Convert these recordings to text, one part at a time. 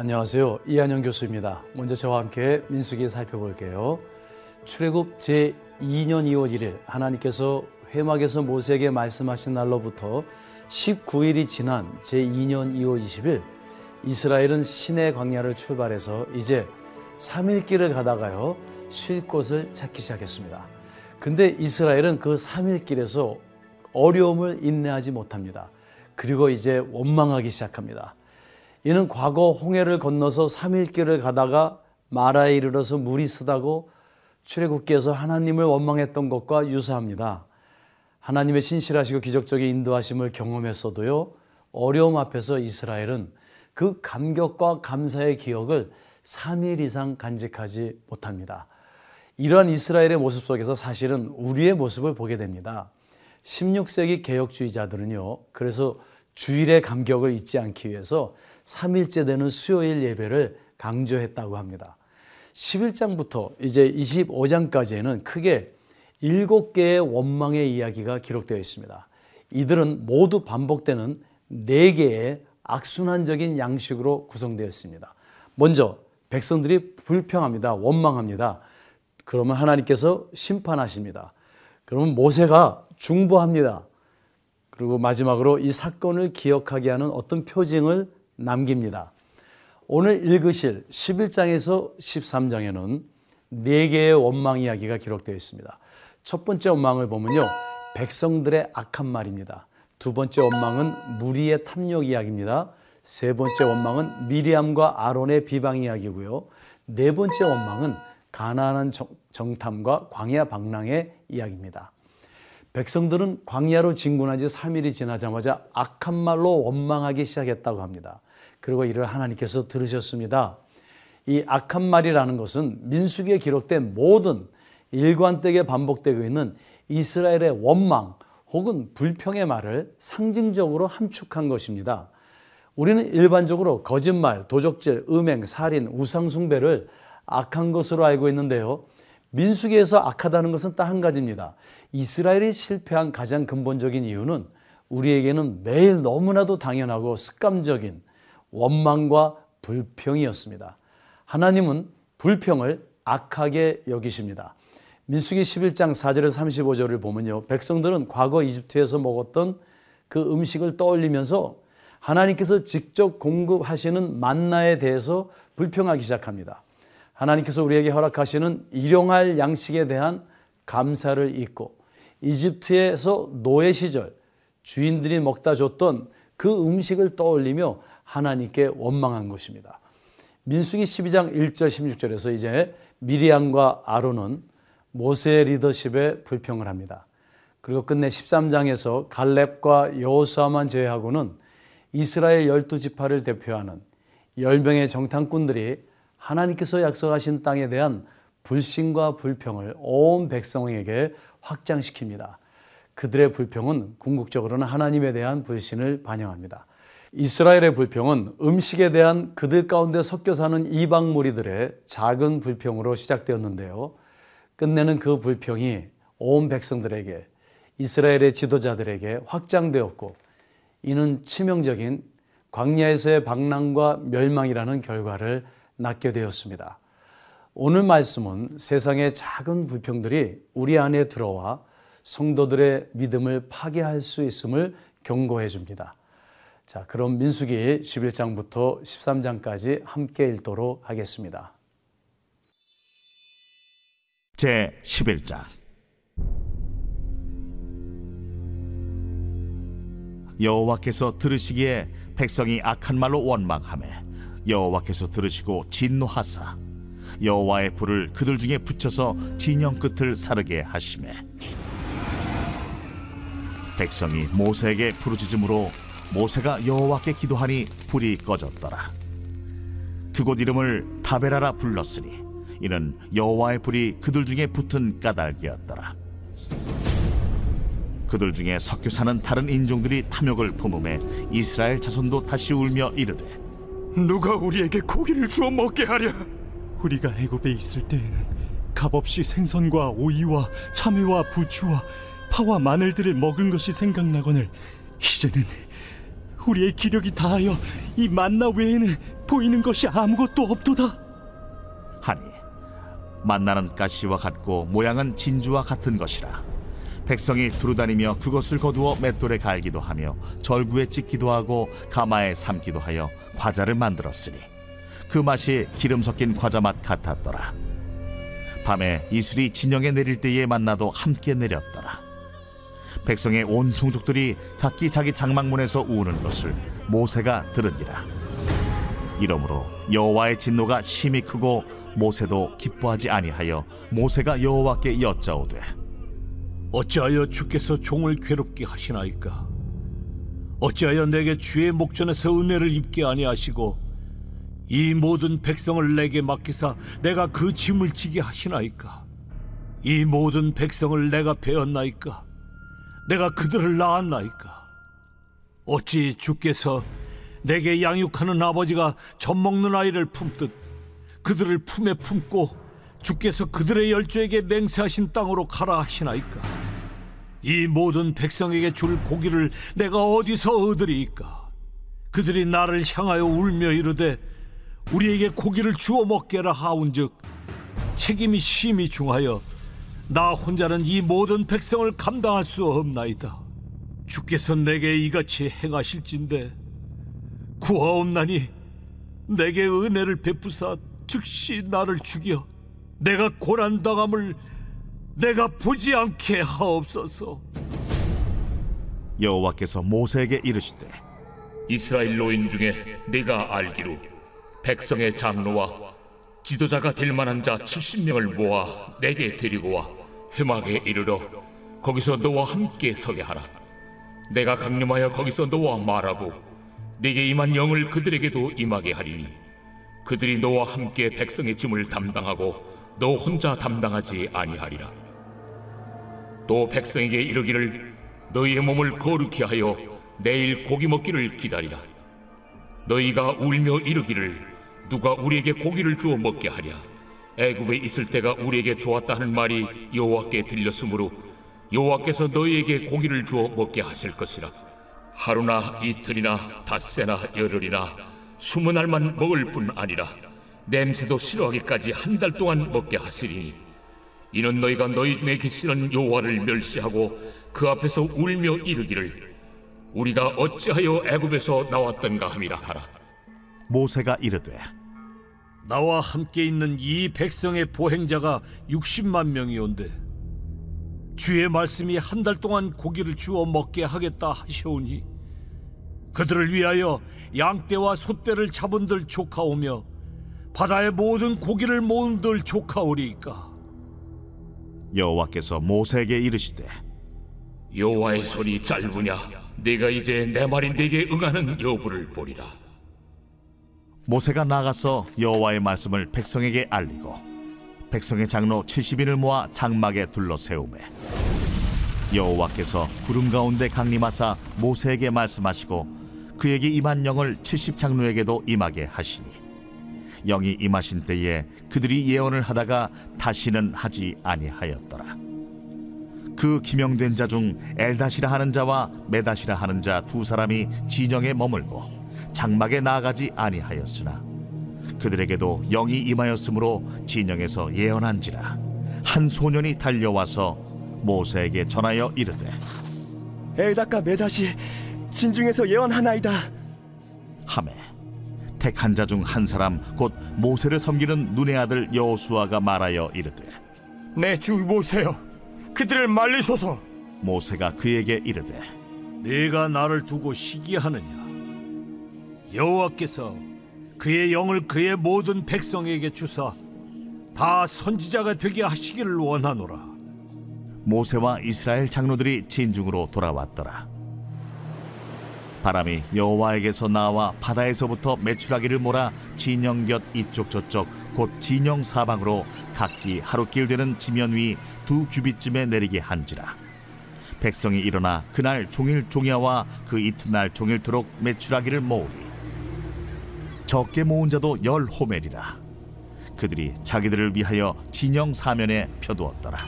안녕하세요. 이한영 교수입니다. 먼저 저와 함께 민수기 살펴볼게요. 출애굽 제 2년 2월 1일 하나님께서 회막에서 모세에게 말씀하신 날로부터 19일이 지난 제 2년 2월 20일 이스라엘은 시내 광야를 출발해서 이제 3일 길을 가다가요 쉴 곳을 찾기 시작했습니다. 근데 이스라엘은 그 3일 길에서 어려움을 인내하지 못합니다. 그리고 이제 원망하기 시작합니다. 이는 과거 홍해를 건너서 3일 길을 가다가 마라에 이르러서 물이 쓰다고 출애굽기에서 하나님을 원망했던 것과 유사합니다. 하나님의 신실하시고 기적적인 인도하심을 경험했어도요. 어려움 앞에서 이스라엘은 그 감격과 감사의 기억을 3일 이상 간직하지 못합니다. 이러한 이스라엘의 모습 속에서 사실은 우리의 모습을 보게 됩니다. 16세기 개혁주의자들은요, 그래서 주일의 감격을 잊지 않기 위해서 3일째 되는 수요일 예배를 강조했다고 합니다. 11장부터 이제 25장까지에는 크게 7개의 원망의 이야기가 기록되어 있습니다. 이들은 모두 반복되는 4개의 악순환적인 양식으로 구성되어 있습니다. 먼저 백성들이 불평합니다. 원망합니다. 그러면 하나님께서 심판하십니다. 그러면 모세가 중보합니다. 그리고 마지막으로 이 사건을 기억하게 하는 어떤 표징을 남깁니다. 오늘 읽으실 11장에서 13장에는 네 개의 원망 이야기가 기록되어 있습니다. 첫 번째 원망을 보면요. 백성들의 악한 말입니다. 두 번째 원망은 무리의 탐욕 이야기입니다. 세 번째 원망은 미리암과 아론의 비방 이야기고요. 네 번째 원망은 가나안 정탐과 광야 방랑의 이야기입니다. 백성들은 광야로 진군한 지 3일이 지나자마자 악한 말로 원망하기 시작했다고 합니다. 그리고 이를 하나님께서 들으셨습니다. 이 악한 말이라는 것은 민수기에 기록된 모든 일관되게 반복되고 있는 이스라엘의 원망 혹은 불평의 말을 상징적으로 함축한 것입니다. 우리는 일반적으로 거짓말, 도적질, 음행, 살인, 우상숭배를 악한 것으로 알고 있는데요. 민수기에서 악하다는 것은 딱 한 가지입니다. 이스라엘이 실패한 가장 근본적인 이유는 우리에게는 매일 너무나도 당연하고 습관적인 원망과 불평이었습니다. 하나님은 불평을 악하게 여기십니다. 민수기 11장 4절에서 35절을 보면요. 백성들은 과거 이집트에서 먹었던 그 음식을 떠올리면서 하나님께서 직접 공급하시는 만나에 대해서 불평하기 시작합니다. 하나님께서 우리에게 허락하시는 일용할 양식에 대한 감사를 잊고 이집트에서 노예 시절 주인들이 먹다 줬던 그 음식을 떠올리며 하나님께 원망한 것입니다. 민수기 12장 1절 16절에서 이제 미리암과 아론은 모세의 리더십에 불평을 합니다. 그리고 끝내 13장에서 갈렙과 여호수아만 제외하고는 이스라엘 열두 지파를 대표하는 10명의 정탐꾼들이 하나님께서 약속하신 땅에 대한 불신과 불평을 온 백성에게 확장시킵니다. 그들의 불평은 궁극적으로는 하나님에 대한 불신을 반영합니다. 이스라엘의 불평은 음식에 대한 그들 가운데 섞여 사는 이방 무리들의 작은 불평으로 시작되었는데요. 끝내는 그 불평이 온 백성들에게 이스라엘의 지도자들에게 확장되었고 이는 치명적인 광야에서의 방랑과 멸망이라는 결과를 낳게 되었습니다. 오늘 말씀은 세상의 작은 불평들이 우리 안에 들어와 성도들의 믿음을 파괴할 수 있음을 경고해 줍니다. 자, 그럼 민수기 11장부터 13장까지 함께 읽도록 하겠습니다. 제 11장 여호와께서 들으시기에 백성이 악한 말로 원망하매 여호와께서 들으시고 진노하사 여호와의 불을 그들 중에 붙여서 진영 끝을 사르게 하심에 백성이 모세에게 부르짖음으로 모세가 여호와께 기도하니 불이 꺼졌더라. 그곳 이름을 다베라라 불렀으니 이는 여호와의 불이 그들 중에 붙은 까닭이었더라. 그들 중에 섞여 사는 다른 인종들이 탐욕을 품음에 이스라엘 자손도 다시 울며 이르되 누가 우리에게 고기를 주어 먹게 하랴? 우리가 애굽에 있을 때에는 값없이 생선과 오이와 참외와 부추와 파와 마늘들을 먹은 것이 생각나거늘 이제는 우리의 기력이 다하여 이 만나 외에는 보이는 것이 아무것도 없도다. 하니 만나는 가시와 같고 모양은 진주와 같은 것이라. 백성이 두루다니며 그것을 거두어 맷돌에 갈기도 하며 절구에 찍기도 하고 가마에 삶기도 하여 과자를 만들었으니 그 맛이 기름 섞인 과자 맛 같았더라. 밤에 이슬이 진영에 내릴 때에 만나도 함께 내렸더라 백성의 온 종족들이 각기 자기 장막문에서 우는 것을 모세가 들으니라 이러므로 여호와의 진노가 심히 크고 모세도 기뻐하지 아니하여 모세가 여호와께 여짜오되 어찌하여 주께서 종을 괴롭게 하시나이까? 어찌하여 내게 주의 목전에서 은혜를 입게 아니하시고 이 모든 백성을 내게 맡기사 내가 그 짐을 지게 하시나이까? 이 모든 백성을 내가 배웠나이까? 내가 그들을 낳았나이까? 어찌 주께서 내게 양육하는 아버지가 젖 먹는 아이를 품듯 그들을 품에 품고 주께서 그들의 열조에게 맹세하신 땅으로 가라 하시나이까? 이 모든 백성에게 줄 고기를 내가 어디서 얻으리이까? 그들이 나를 향하여 울며 이르되 우리에게 고기를 주어 먹게라 하운즉 책임이 심히 중하여 나 혼자는 이 모든 백성을 감당할 수 없나이다. 주께서 내게 이같이 행하실진데 구하옵나니 내게 은혜를 베푸사 즉시 나를 죽여 내가 고난 당함을 내가 보지 않게 하옵소서. 여호와께서 모세에게 이르시되 이스라엘 노인 중에 네가 알기로 백성의 장로와 지도자가 될 만한 자 70명을 모아 내게 데리고 와 회막에 이르러 거기서 너와 함께 서게 하라 내가 강림하여 거기서 너와 말하고 네게 임한 영을 그들에게도 임하게 하리니 그들이 너와 함께 백성의 짐을 담당하고 너 혼자 담당하지 아니하리라 또 백성에게 이르기를 너희의 몸을 거룩히 하여 내일 고기 먹기를 기다리라. 너희가 울며 이르기를 누가 우리에게 고기를 주어 먹게 하랴. 애굽에 있을 때가 우리에게 좋았다 하는 말이 여호와께 들렸으므로 여호와께서 너희에게 고기를 주어 먹게 하실 것이라. 하루나 이틀이나 닷새나 열흘이나 스무 날만 먹을 뿐 아니라 냄새도 싫어하기까지 한 달 동안 먹게 하시리니 이는 너희가 너희 중에 계시는 여호와를 멸시하고 그 앞에서 울며 이르기를 우리가 어찌하여 애굽에서 나왔던가 함이라 하라 모세가 이르되 나와 함께 있는 이 백성의 보행자가 60만 명이온데 주의 말씀이 한 달 동안 고기를 주어 먹게 하겠다 하시오니 그들을 위하여 양떼와 소떼를 잡은들 조카오며 바다의 모든 고기를 모은들 조카오리이까. 여호와께서 모세에게 이르시되 여호와의 손이 짧으냐? 네가 이제 내 말이 네게 응하는 여부를 보리라 모세가 나가서 여호와의 말씀을 백성에게 알리고 백성의 장로 70인을 모아 장막에 둘러 세우매 여호와께서 구름 가운데 강림하사 모세에게 말씀하시고 그에게 임한 영을 70장로에게도 임하게 하시니 영이 임하신 때에 그들이 예언을 하다가 다시는 하지 아니하였더라. 그 기명된 자 중 엘다시라 하는 자와 메다시라 하는 자 두 사람이 진영에 머물고 장막에 나아가지 아니하였으나 그들에게도 영이 임하였으므로 진영에서 예언한지라 한 소년이 달려와서 모세에게 전하여 이르되 엘다카 메다시 진중에서 예언하나이다. 하매 택한 자 중 한 사람 곧 모세를 섬기는 눈의 아들 여호수아가 말하여 이르되 내 주 모세여 그들을 말리소서 모세가 그에게 이르되 네가 나를 두고 시기하느냐 여호와께서 그의 영을 그의 모든 백성에게 주사 다 선지자가 되게 하시기를 원하노라 모세와 이스라엘 장로들이 진중으로 돌아왔더라. 바람이 여호와에게서 나와 바다에서부터 메추라기를 몰아 진영 곁 이쪽 저쪽 곧 진영 사방으로 각기 하루길 되는 지면 위 두 규빗쯤에 내리게 한지라. 백성이 일어나 그날 종일 종야와 그 이튿날 종일토록 메추라기를 모으리. 적게 모은 자도 열 호멜이라. 그들이 자기들을 위하여 진영 사면에 펴두었더라.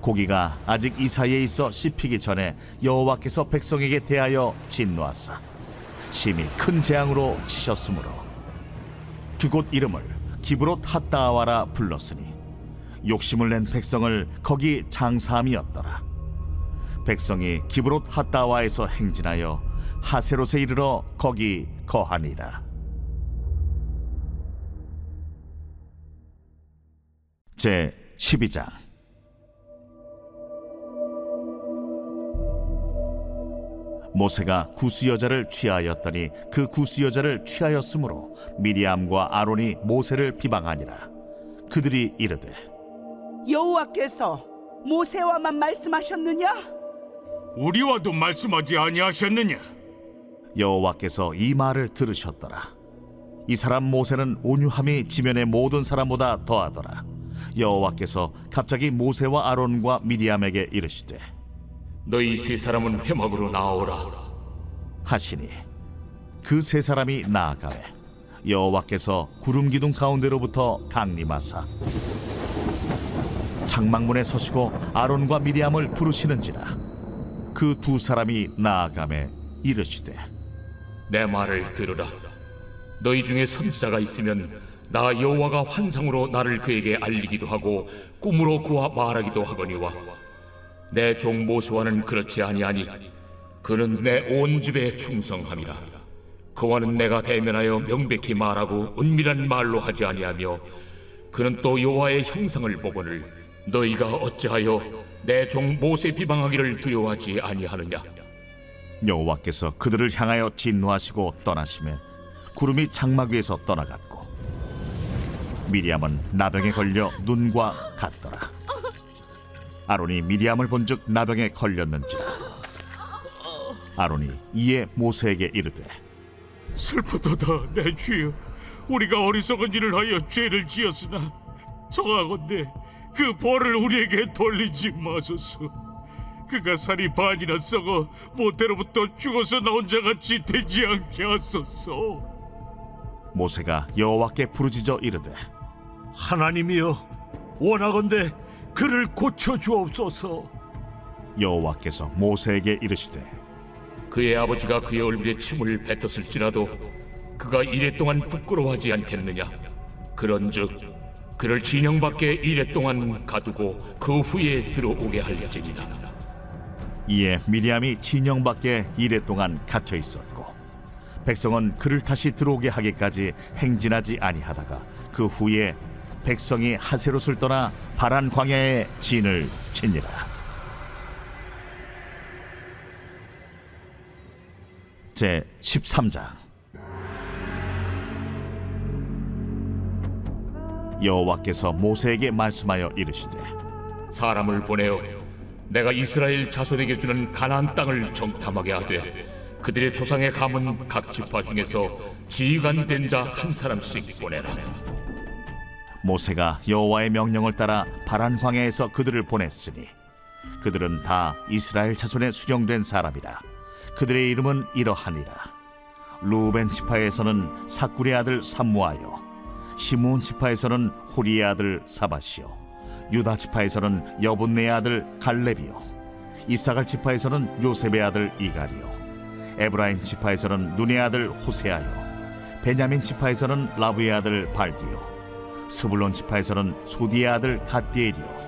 고기가 아직 이 사이에 있어 씹히기 전에 여호와께서 백성에게 대하여 진노하사 심히 큰 재앙으로 치셨으므로 그곳 이름을 기브롯 핫다와라 불렀으니 욕심을 낸 백성을 거기 장사함이었더라 백성이 기브롯 핫다와에서 행진하여 하세롯에 이르러 거기 거하니라 제 12장 모세가 구스 여자를 취하였더니 그 구스 여자를 취하였으므로 미리암과 아론이 모세를 비방하니라 그들이 이르되 여호와께서 모세와만 말씀하셨느냐? 우리와도 말씀하지 아니하셨느냐? 여호와께서 이 말을 들으셨더라 이 사람 모세는 온유함이 지면의 모든 사람보다 더하더라 여호와께서 갑자기 모세와 아론과 미리암에게 이르시되 너희 세 사람은 회막으로 나오라. 하시니 그 세 사람이 나아가매 여호와께서 구름 기둥 가운데로부터 강림하사 장막문에 서시고 아론과 미리암을 부르시는지라 그 두 사람이 나아가매 이르시되 내 말을 들으라. 너희 중에 선지자가 있으면 나 여호와가 환상으로 나를 그에게 알리기도 하고 꿈으로 그와 말하기도 하거니와 내 종 모세와는 그렇지 아니하니 그는 내 온 집에 충성함이라. 그와는 내가 대면하여 명백히 말하고 은밀한 말로 하지 아니하며 그는 또 여호와의 형상을 보거늘 너희가 어찌하여 내 종 모세 비방하기를 두려워하지 아니하느냐 여호와께서 그들을 향하여 진노하시고 떠나심에 구름이 장막 위에서 떠나갔고 미리암은 나병에 걸려 눈과 같더라. 아론이 미리암을 본즉 나병에 걸렸는지라 아론이 이에 모세에게 이르되 슬프도다 내 주여. 우리가 어리석은 일을 하여 죄를 지었으나 정하건대 그 벌을 우리에게 돌리지 마소서 그가 살이 반이나 썩어 모태로부터 죽어서 나온 자같이 되지 않게 하소서. 모세가 여호와께 부르짖어 이르되 하나님이여 원하건대 그를 고쳐 주옵소서. 여호와께서 모세에게 이르시되 그의 아버지가 그의 얼굴에 침을 뱉었을지라도 그가 이래 동안 부끄러워하지 않겠느냐? 그런즉 그를 진영 밖에 이래 동안 가두고 그 후에 들어오게 할지니라 이에 미리암이 진영 밖에 이래 동안 갇혀 있었고 백성은 그를 다시 들어오게 하기까지 행진하지 아니하다가 그 후에 백성이 하세롯을 떠나 바란 광야에 진을 치니라. 제 13장. 여호와께서 모세에게 말씀하여 이르시되 사람을 보내어 내가 이스라엘 자손에게 주는 가나안 땅을 정탐하게 하되 그들의 조상의 가문 각 지파 중에서 지휘관 된 자 한 사람씩 보내라. 모세가 여호와의 명령을 따라 바란 광야에서 그들을 보냈으니 그들은 다 이스라엘 자손에 수령된 사람이라. 그들의 이름은 이러하니라. 루벤 지파에서는 사쿠리 아들 삼무하여 시므온 지파에서는 호리의 아들 사바시요 유다 지파에서는 여분네 아들 갈렙이요. 이사갈 지파에서는 요셉의 아들 이갈이요. 에브라임 지파에서는 눈의 아들 호세아요. 베냐민 지파에서는 라브의 아들 발디요. 스불론 지파에서는 소디의 아들 갓디엘이요.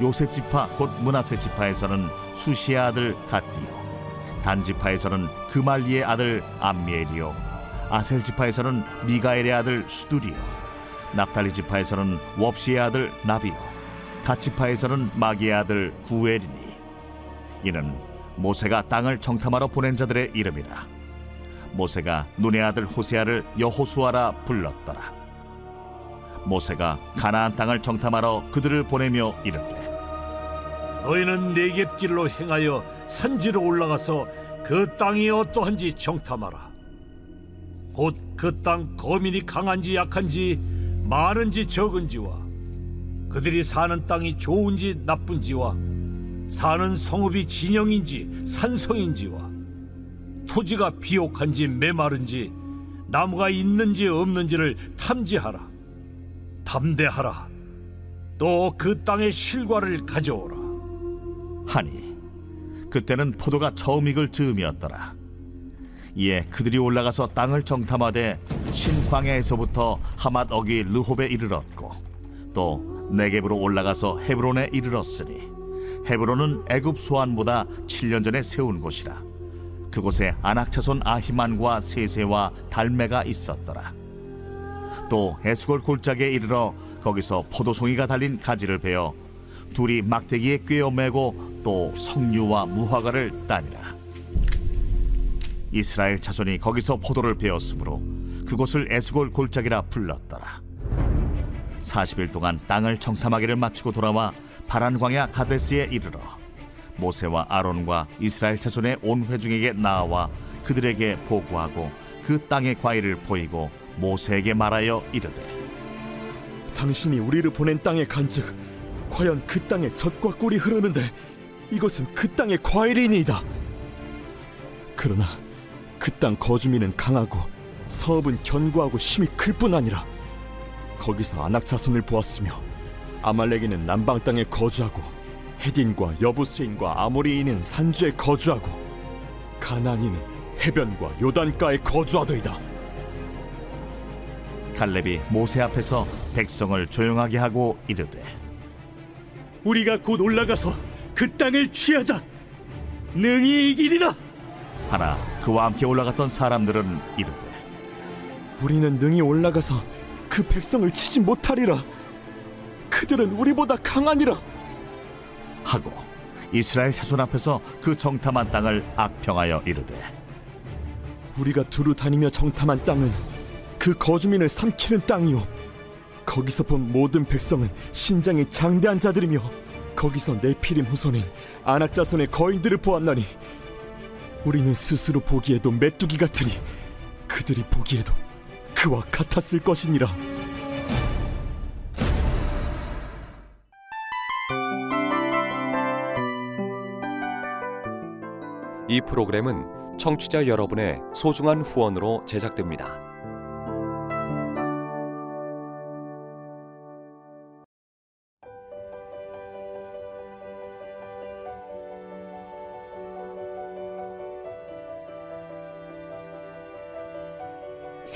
요셉 지파 곧 문하세 지파에서는 수시의 아들 갓디요. 단 지파에서는 그말리의 아들 암미엘이요. 아셀 지파에서는 미가엘의 아들 수두리요. 납달리 지파에서는 웁시의 아들 나비요 갓 지파에서는 마기의 아들 구엘이니 이는 모세가 땅을 정탐하러 보낸 자들의 이름이라 모세가 눈의 아들 호세아를 여호수아라 불렀더라 모세가 가나안 땅을 정탐하러 그들을 보내며 이르되 너희는 네겝 길로 행하여 산지로 올라가서 그 땅이 어떠한지 정탐하라. 곧 그 땅 거민이 강한지 약한지 많은지 적은지와 그들이 사는 땅이 좋은지 나쁜지와 사는 성읍이 진영인지 산성인지와 토지가 비옥한지 메마른지 나무가 있는지 없는지를 탐지하라. 담대하라. 또 그 땅의 실과를 가져오라. 하니 그때는 포도가 처음 익을 즈음이었더라 이에 그들이 올라가서 땅을 정탐하되 신광야에서부터 하맛 어기 르홉에 이르렀고 또 네겝으로 올라가서 헤브론에 이르렀으니 헤브론은 애굽 소안보다 7년 전에 세운 곳이라. 그곳에 아낙차손 아히만과 세세와 달메가 있었더라. 또 에스골 골짜기에 이르러 거기서 포도송이가 달린 가지를 베어 둘이 막대기에 꿰어 매고 또 석류와 무화과를 따니라. 이스라엘 자손이 거기서 포도를 베었으므로 그곳을 에스골 골짜기라 불렀더라 40일 동안 땅을 정탐하기를 마치고 돌아와 바란 광야 가데스에 이르러 모세와 아론과 이스라엘 자손의 온 회중에게 나와 그들에게 보고하고 그 땅의 과일을 보이고 모세에게 말하여 이르되 당신이 우리를 보낸 땅에 간즉 과연 그 땅에 젖과 꿀이 흐르는데 이것은 그 땅의 과일이니이다. 그러나 그 땅 거주민은 강하고 서업은 견고하고 힘이 클 뿐 아니라 거기서 아낙 자손을 보았으며 아말렉인은 남방 땅에 거주하고 헤딘과 여부스인과 아모리인은 산주에 거주하고 가나안인은 해변과 요단가에 거주하더이다. 갈렙이 모세 앞에서 백성을 조용하게 하고 이르되 우리가 곧 올라가서 그 땅을 취하자. 능히 이기리라. 하나 그와 함께 올라갔던 사람들은 이르되 우리는 능히 올라가서 그 백성을 치지 못하리라. 그들은 우리보다 강하니라. 하고 이스라엘 자손 앞에서 그 정탐한 땅을 악평하여 이르되 우리가 두루 다니며 정탐한 땅은 그 거주민을 삼키는 땅이요. 거기서 본 모든 백성은 신장이 장대한 자들이며 거기서 네피림 후손인 아낙 자손의 거인들을 보았나니 우리는 스스로 보기에도 메뚜기 같으니 그들이 보기에도 그와 같았을 것이니라. 이 프로그램은 청취자 여러분의 소중한 후원으로 제작됩니다.